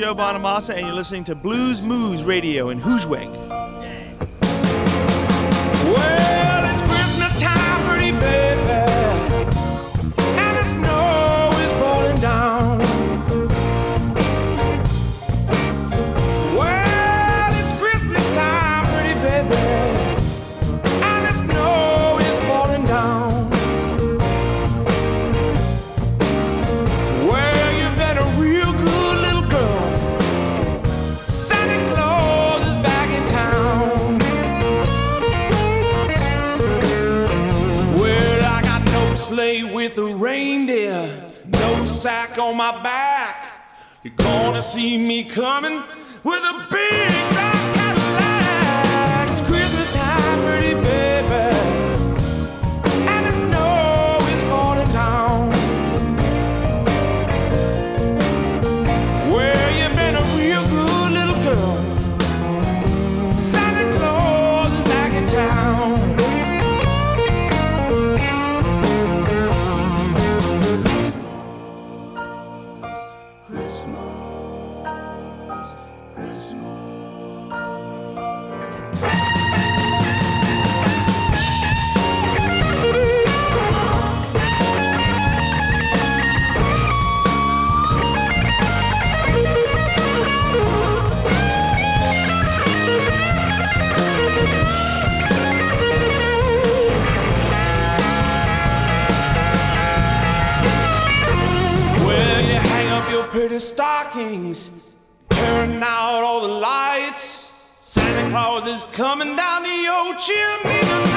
Joe Bonamassa, and you're listening to Blues Moose Radio in Hoosweg. see me coming with a coming down the old chimney.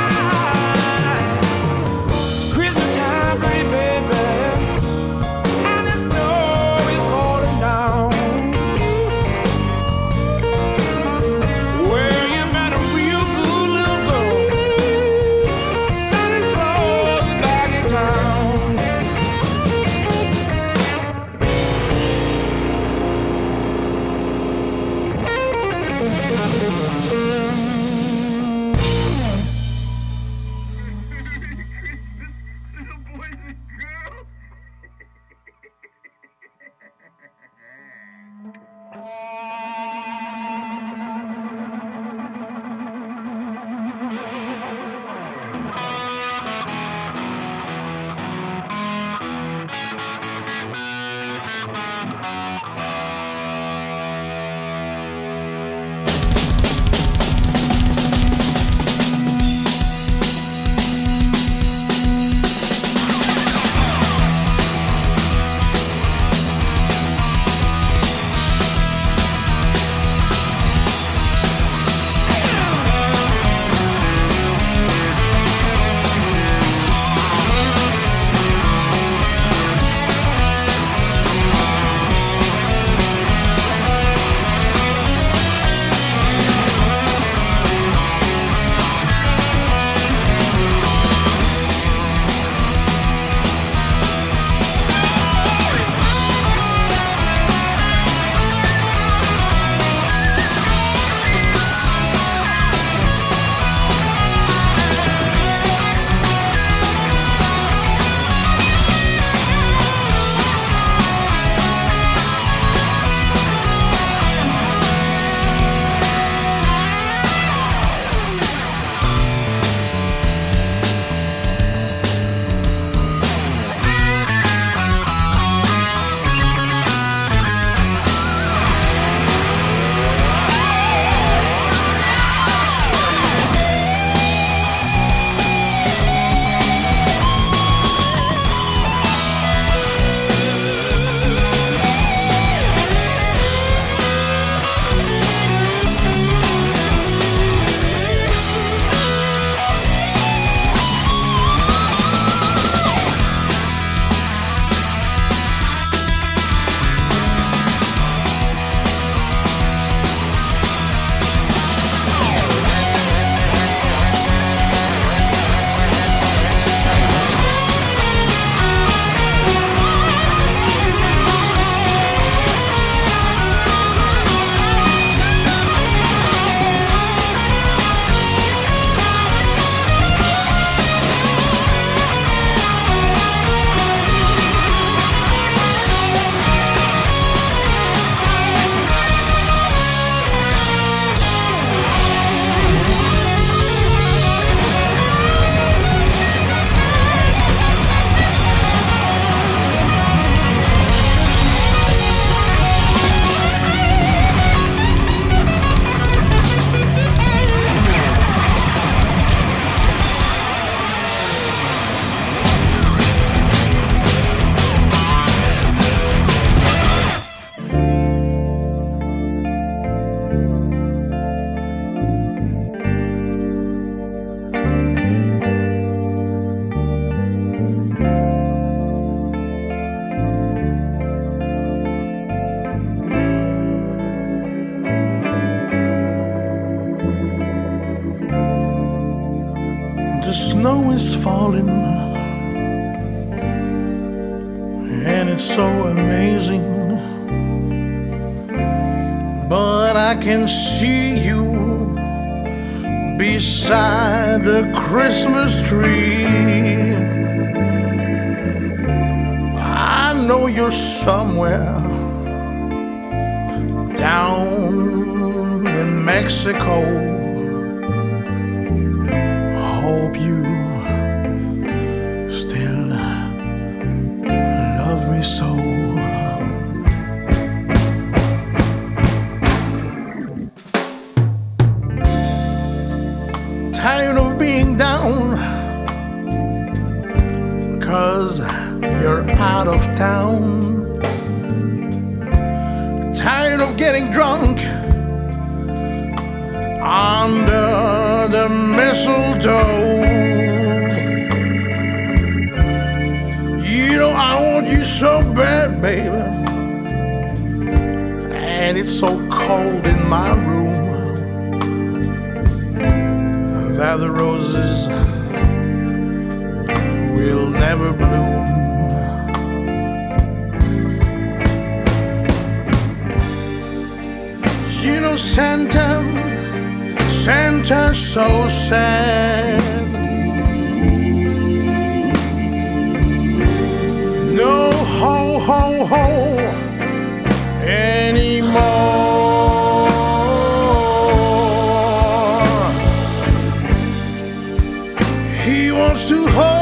Snow is falling, and it's so amazing. But I can see you beside the Christmas tree. I know you're somewhere down in Mexico. Tired of being down, cause you're out of town. Tired of getting drunk under the mistletoe. You know, I want you so bad, baby. And it's so cold in my room that the roses will never bloom. You know, Santa, Santa's so sad. No ho ho ho anymore. To hold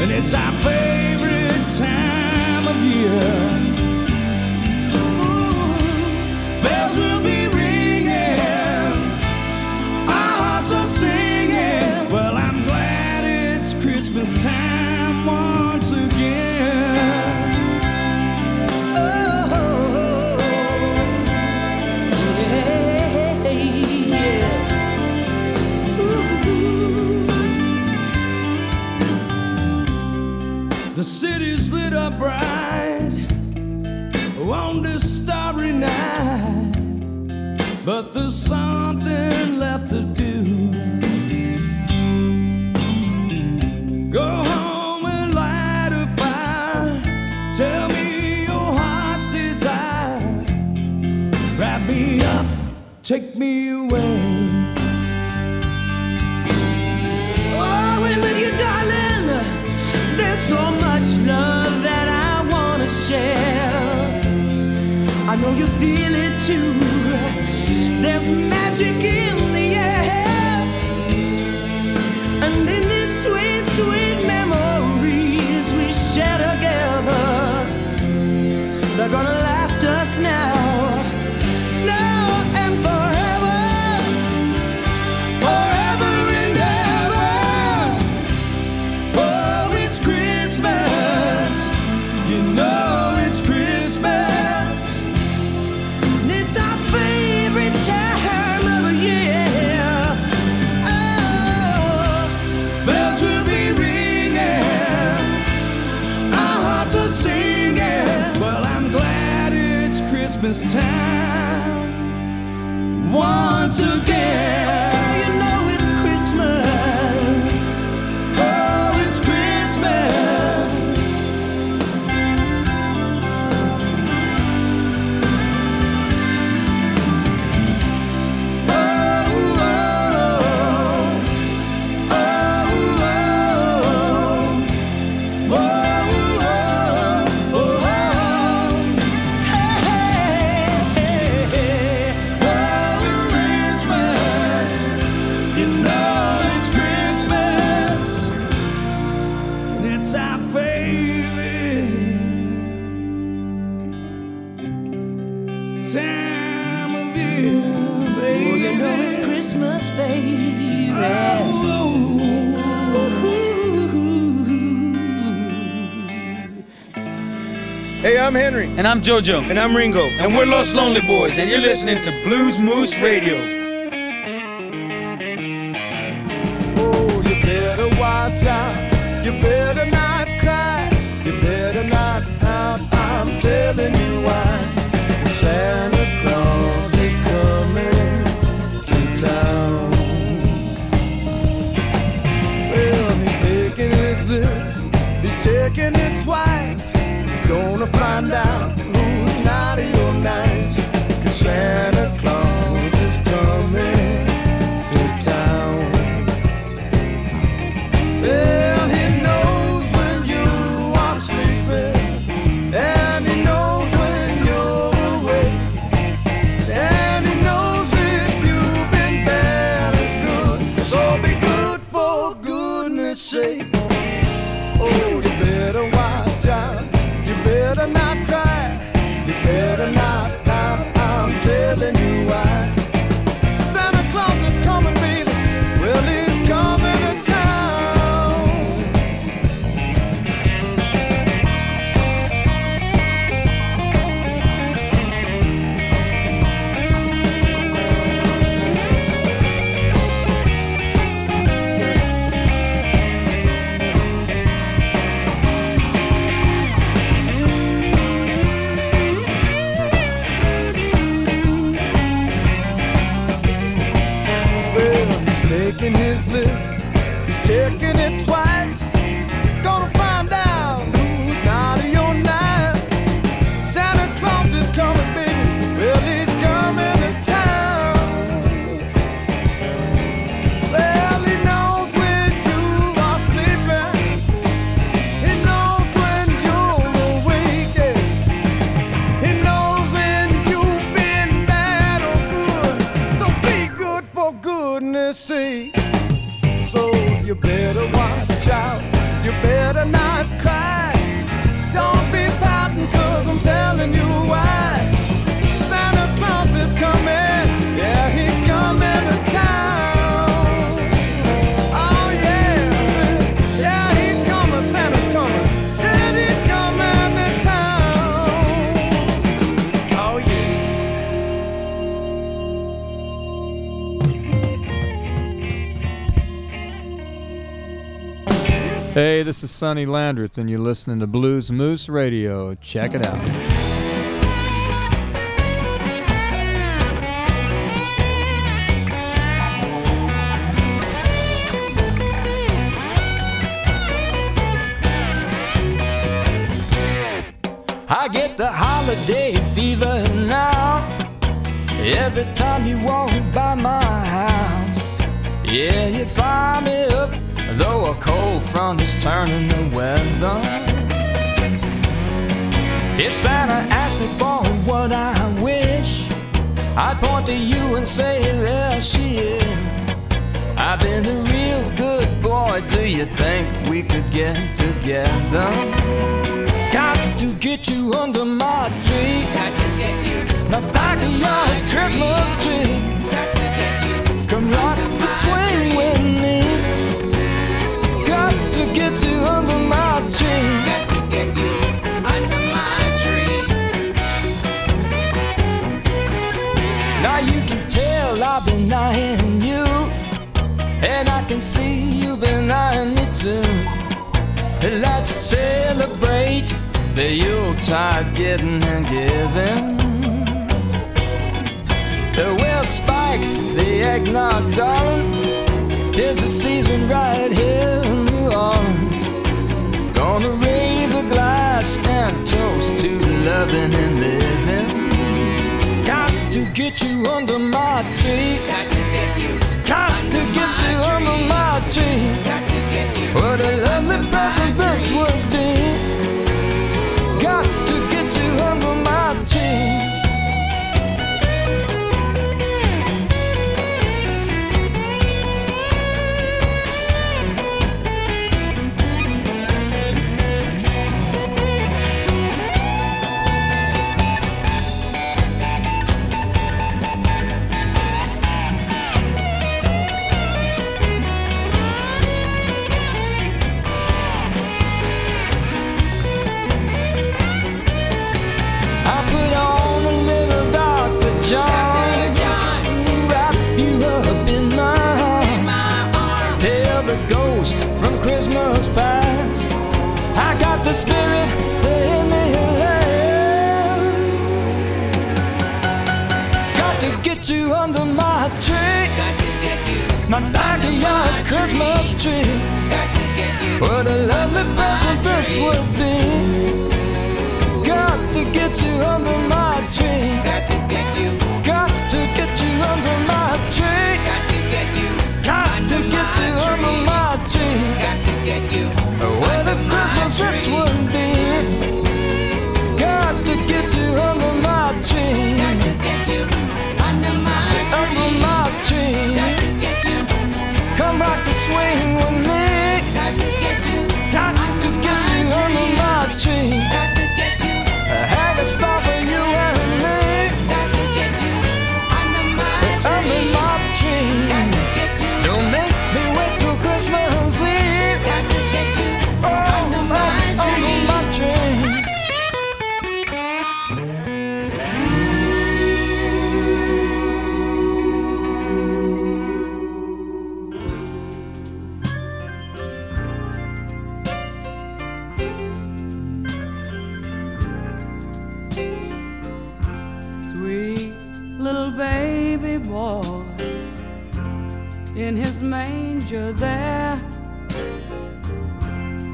and it's our favorite time of year. bright on this starry night, but there's something left to do. Go home and light a fire. Tell me your heart's desire. Wrap me up, take me Christmas time once again. I'm Henry. And I'm JoJo. And I'm Ringo. And we're Los Lonely Boys. And you're listening to Blues Moose Radio. Goodness this is Sonny Landreth, and you're listening to Blues Moose Radio. Check it out. I get the holiday fever now. Every time you walk by my house, yeah, you fire me up. Though a cold front is turning the weather. If Santa asked me for what I wish, I'd point to you and say, There she is. I've been a real good boy. Do you think we could get together? Got to get you under my tree. Got to get you. My backyard Christmas tree. Got to get you. Come rock the swing with me. To get you under my tree. Now you can tell I've been eyeing you, and I can see you've been eyeing me too. Let's celebrate the Yuletide giving and giving. We'll spike the eggnog, darling. There's a season right here in Gonna raise a glass and toast to loving and living. Got to get you under my tree. Got to get you. Under my tree. What a lovely present this would be. in his manger there.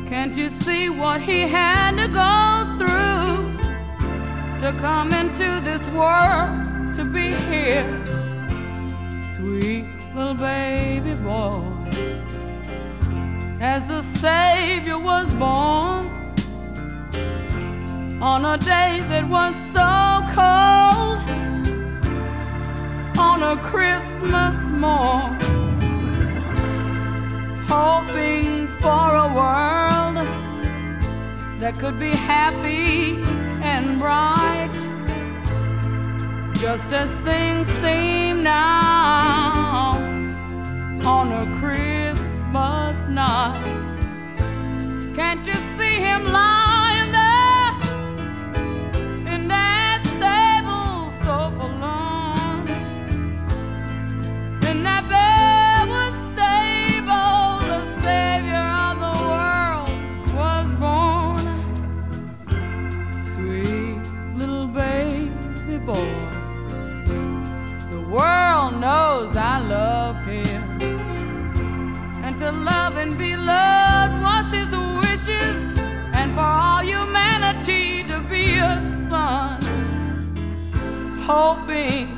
Can't you see what he had to go through to come into this world to be here? Sweet little baby boy, as the Savior was born on a day that was so cold, on a Christmas morn hoping for a world that could be happy and bright. Just as things seem now on a Christmas night. Can't you see him lying? love and be loved was his wishes, and for all humanity to be a son, hoping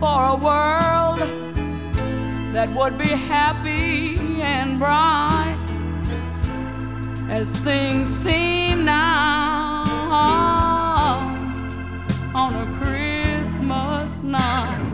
for a world that would be happy and bright as things seem now on a Christmas night.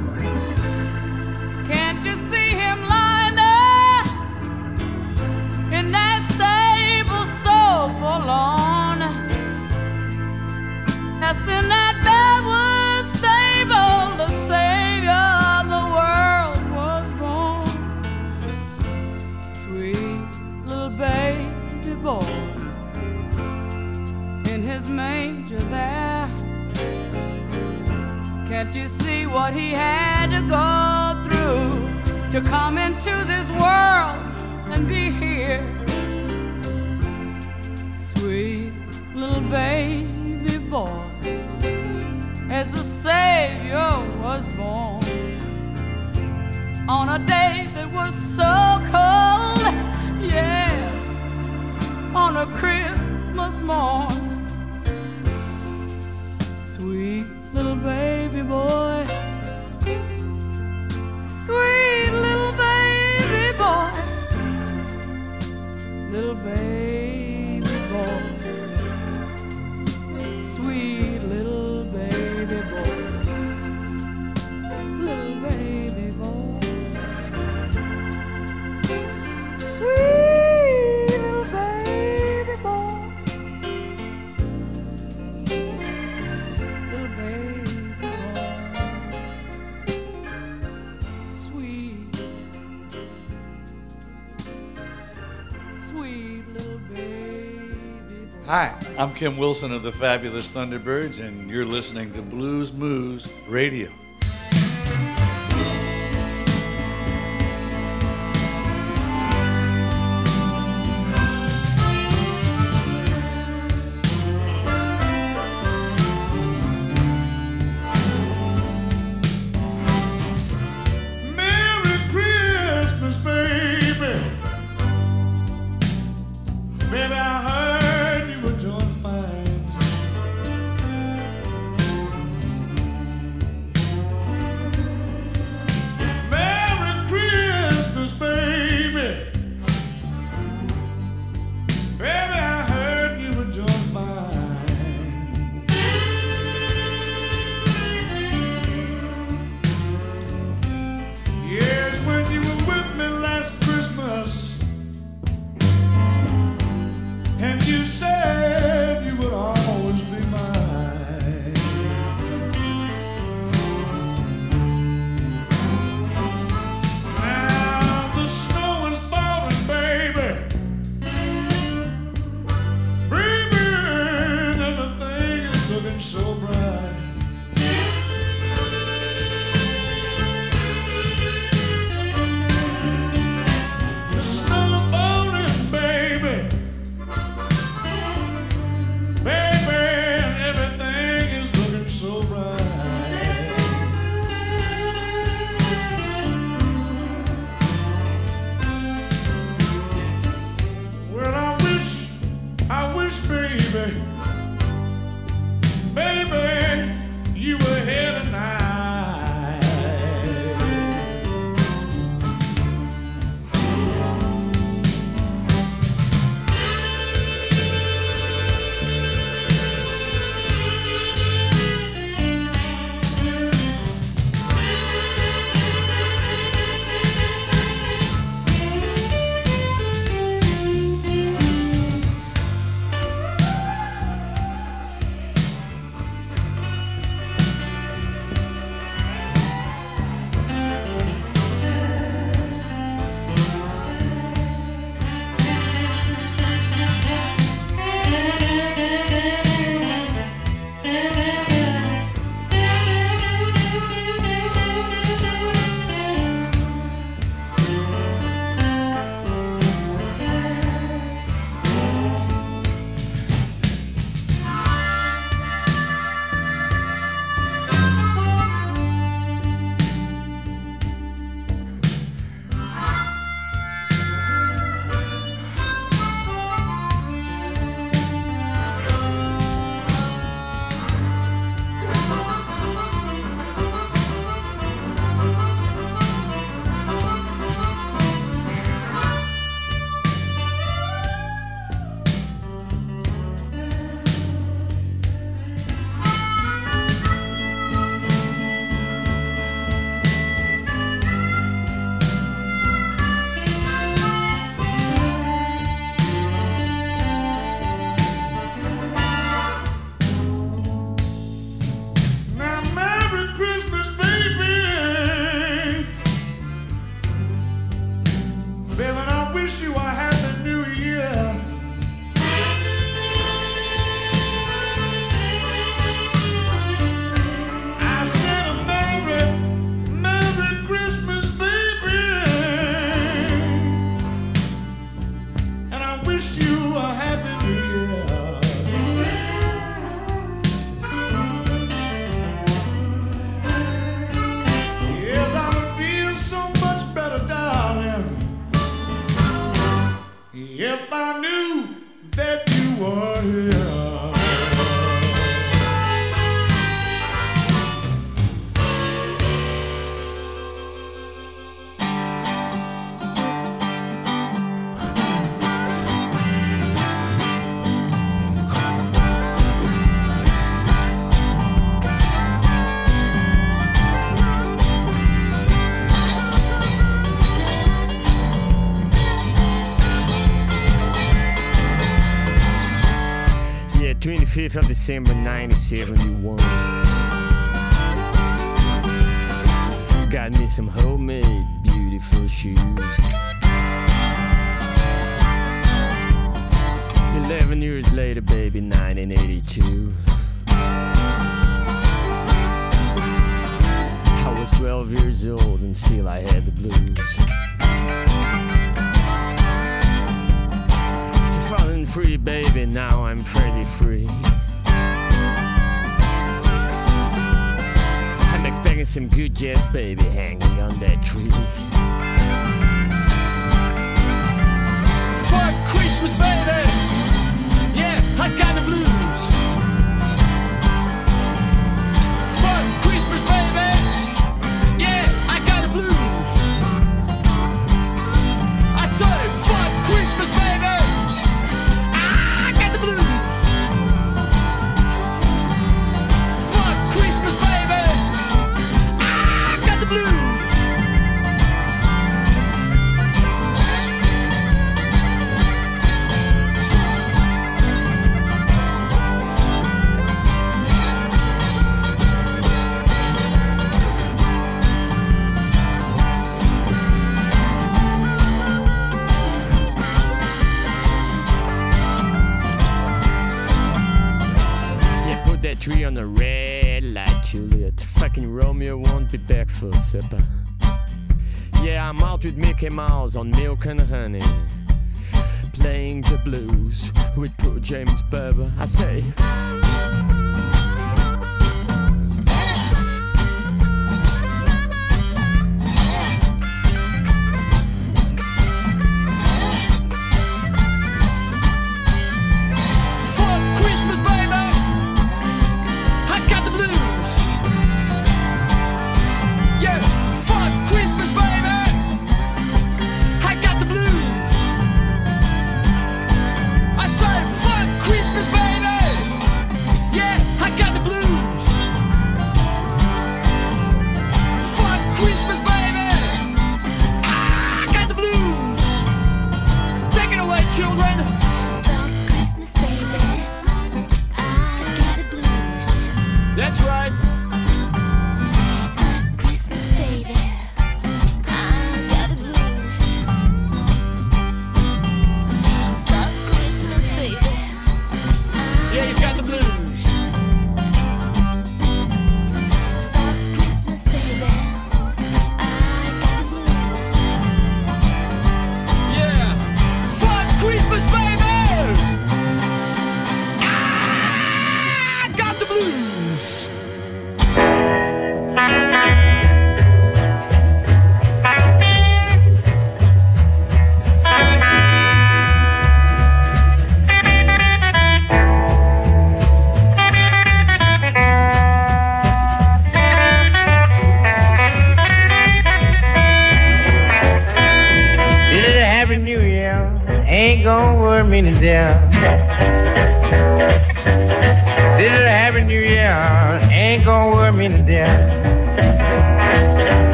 I'm Kim Wilson of the Fabulous Thunderbirds, and you're listening to Blues Moose Radio. You December 1971. Got me some homemade beautiful shoes. 11 years later, baby, 1982. I was 12 years old and still I had the blues. To falling free, baby, now I'm pretty free. Some good jazz, baby, hanging on that tree. For Christmas, baby. Yeah, I got the blues. For Christmas, baby. Yeah, I got the blues. I said, for Christmas, baby. With Mickey Mouse on milk and honey. Playing the blues with poor James Barber. I say,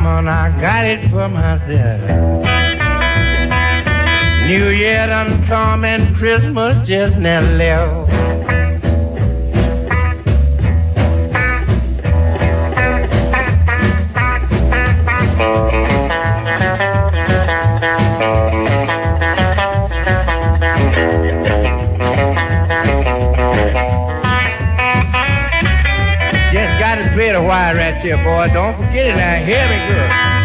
I got it for myself. New Year done come and Christmas just never left. Right at boy. Don't forget it now. Hear me good.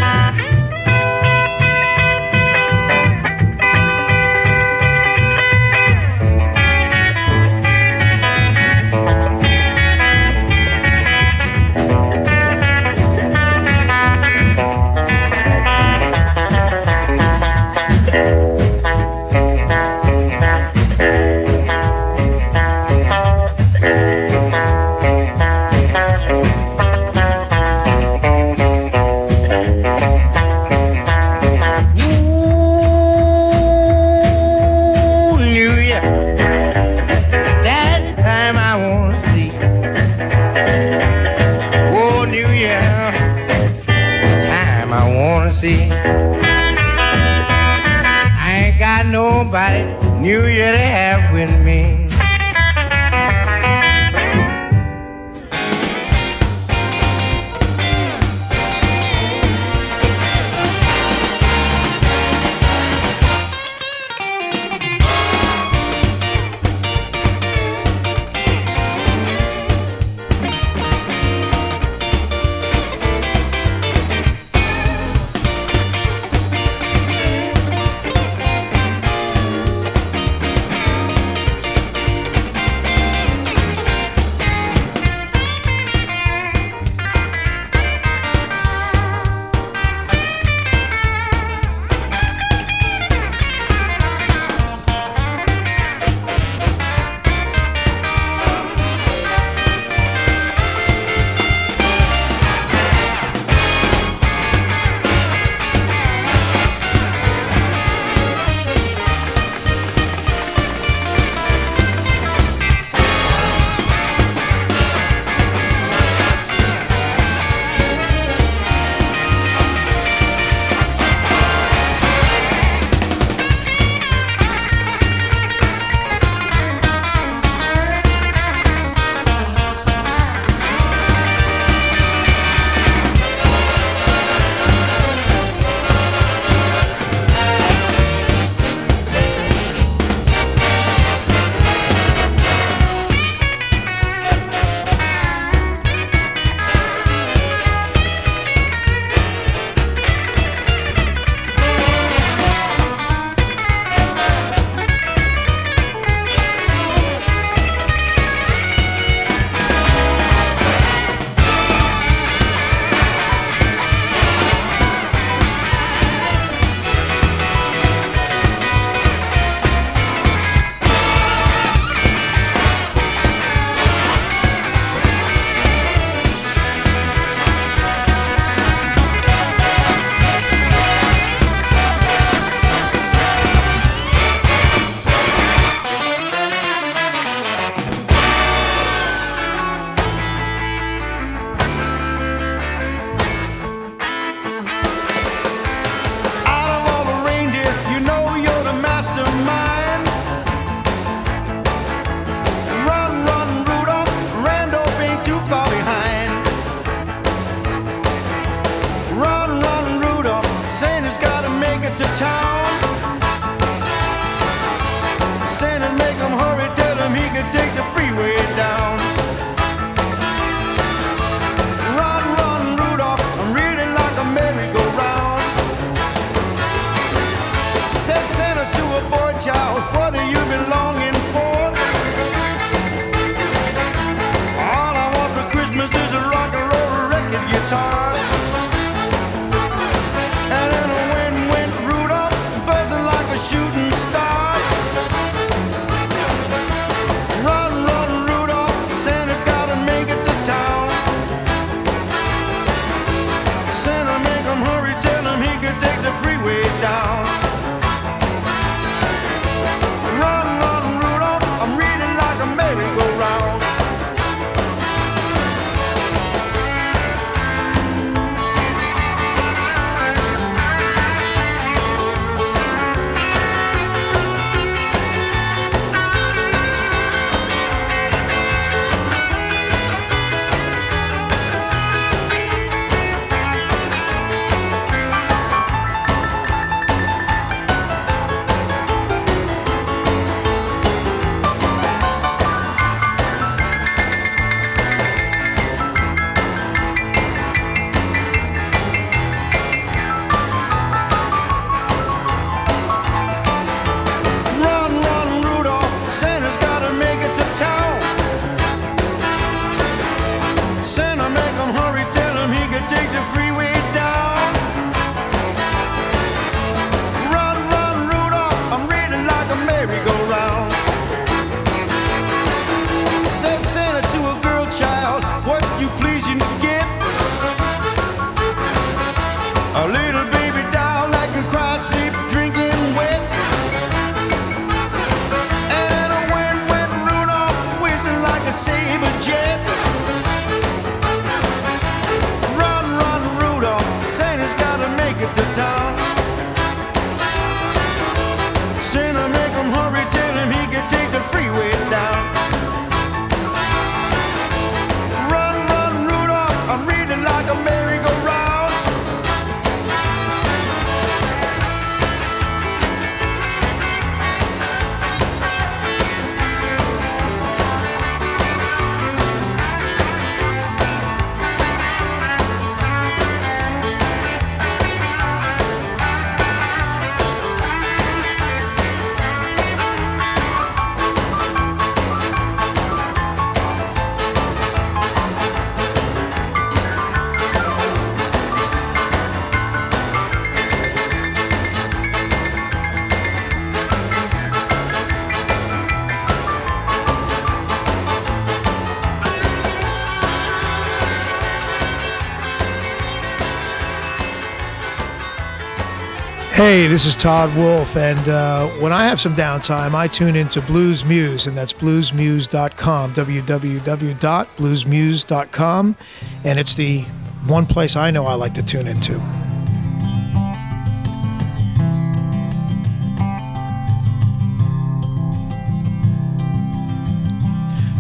Hey, this is Todd Wolf, and uh, when I have some downtime, I tune into Blues Moose, and that's bluesmoose.com, www.bluesmoose.com, and it's the one place I know I like to tune into.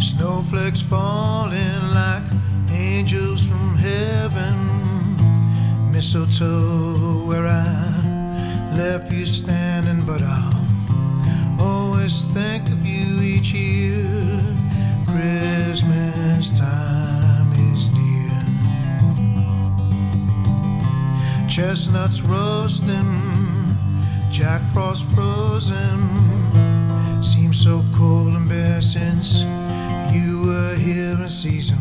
Snowflakes falling like angels from heaven. Mistletoe where I left you standing, but I'll always think of you each year. Christmas time is near. Chestnuts roasting, Jack Frost frozen. Seems so cold and bare since you were here in season.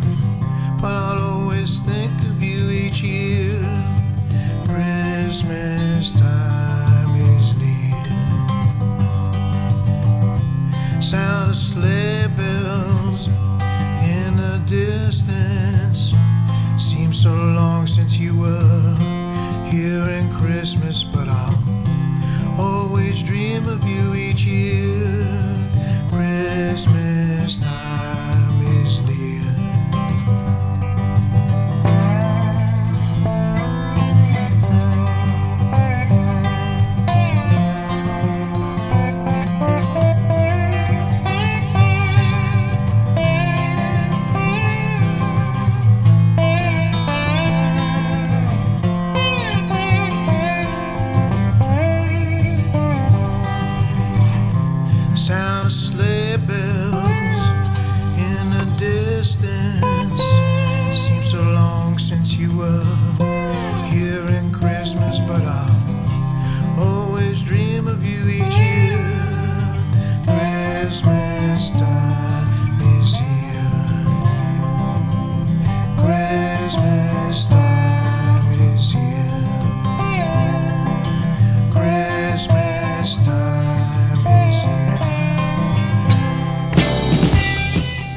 But I'll always think of you each year. Christmas time Sound of sleigh bells in the distance. Seems so long since you were here in Christmas, but I'll always dream of you each year. Christmas time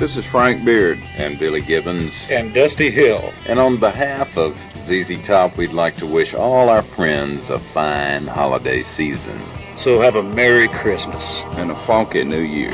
This is Frank Beard and Billy Gibbons and Dusty Hill. And on behalf of ZZ Top, we'd like to wish all our friends a fine holiday season. So have a Merry Christmas and a funky New Year.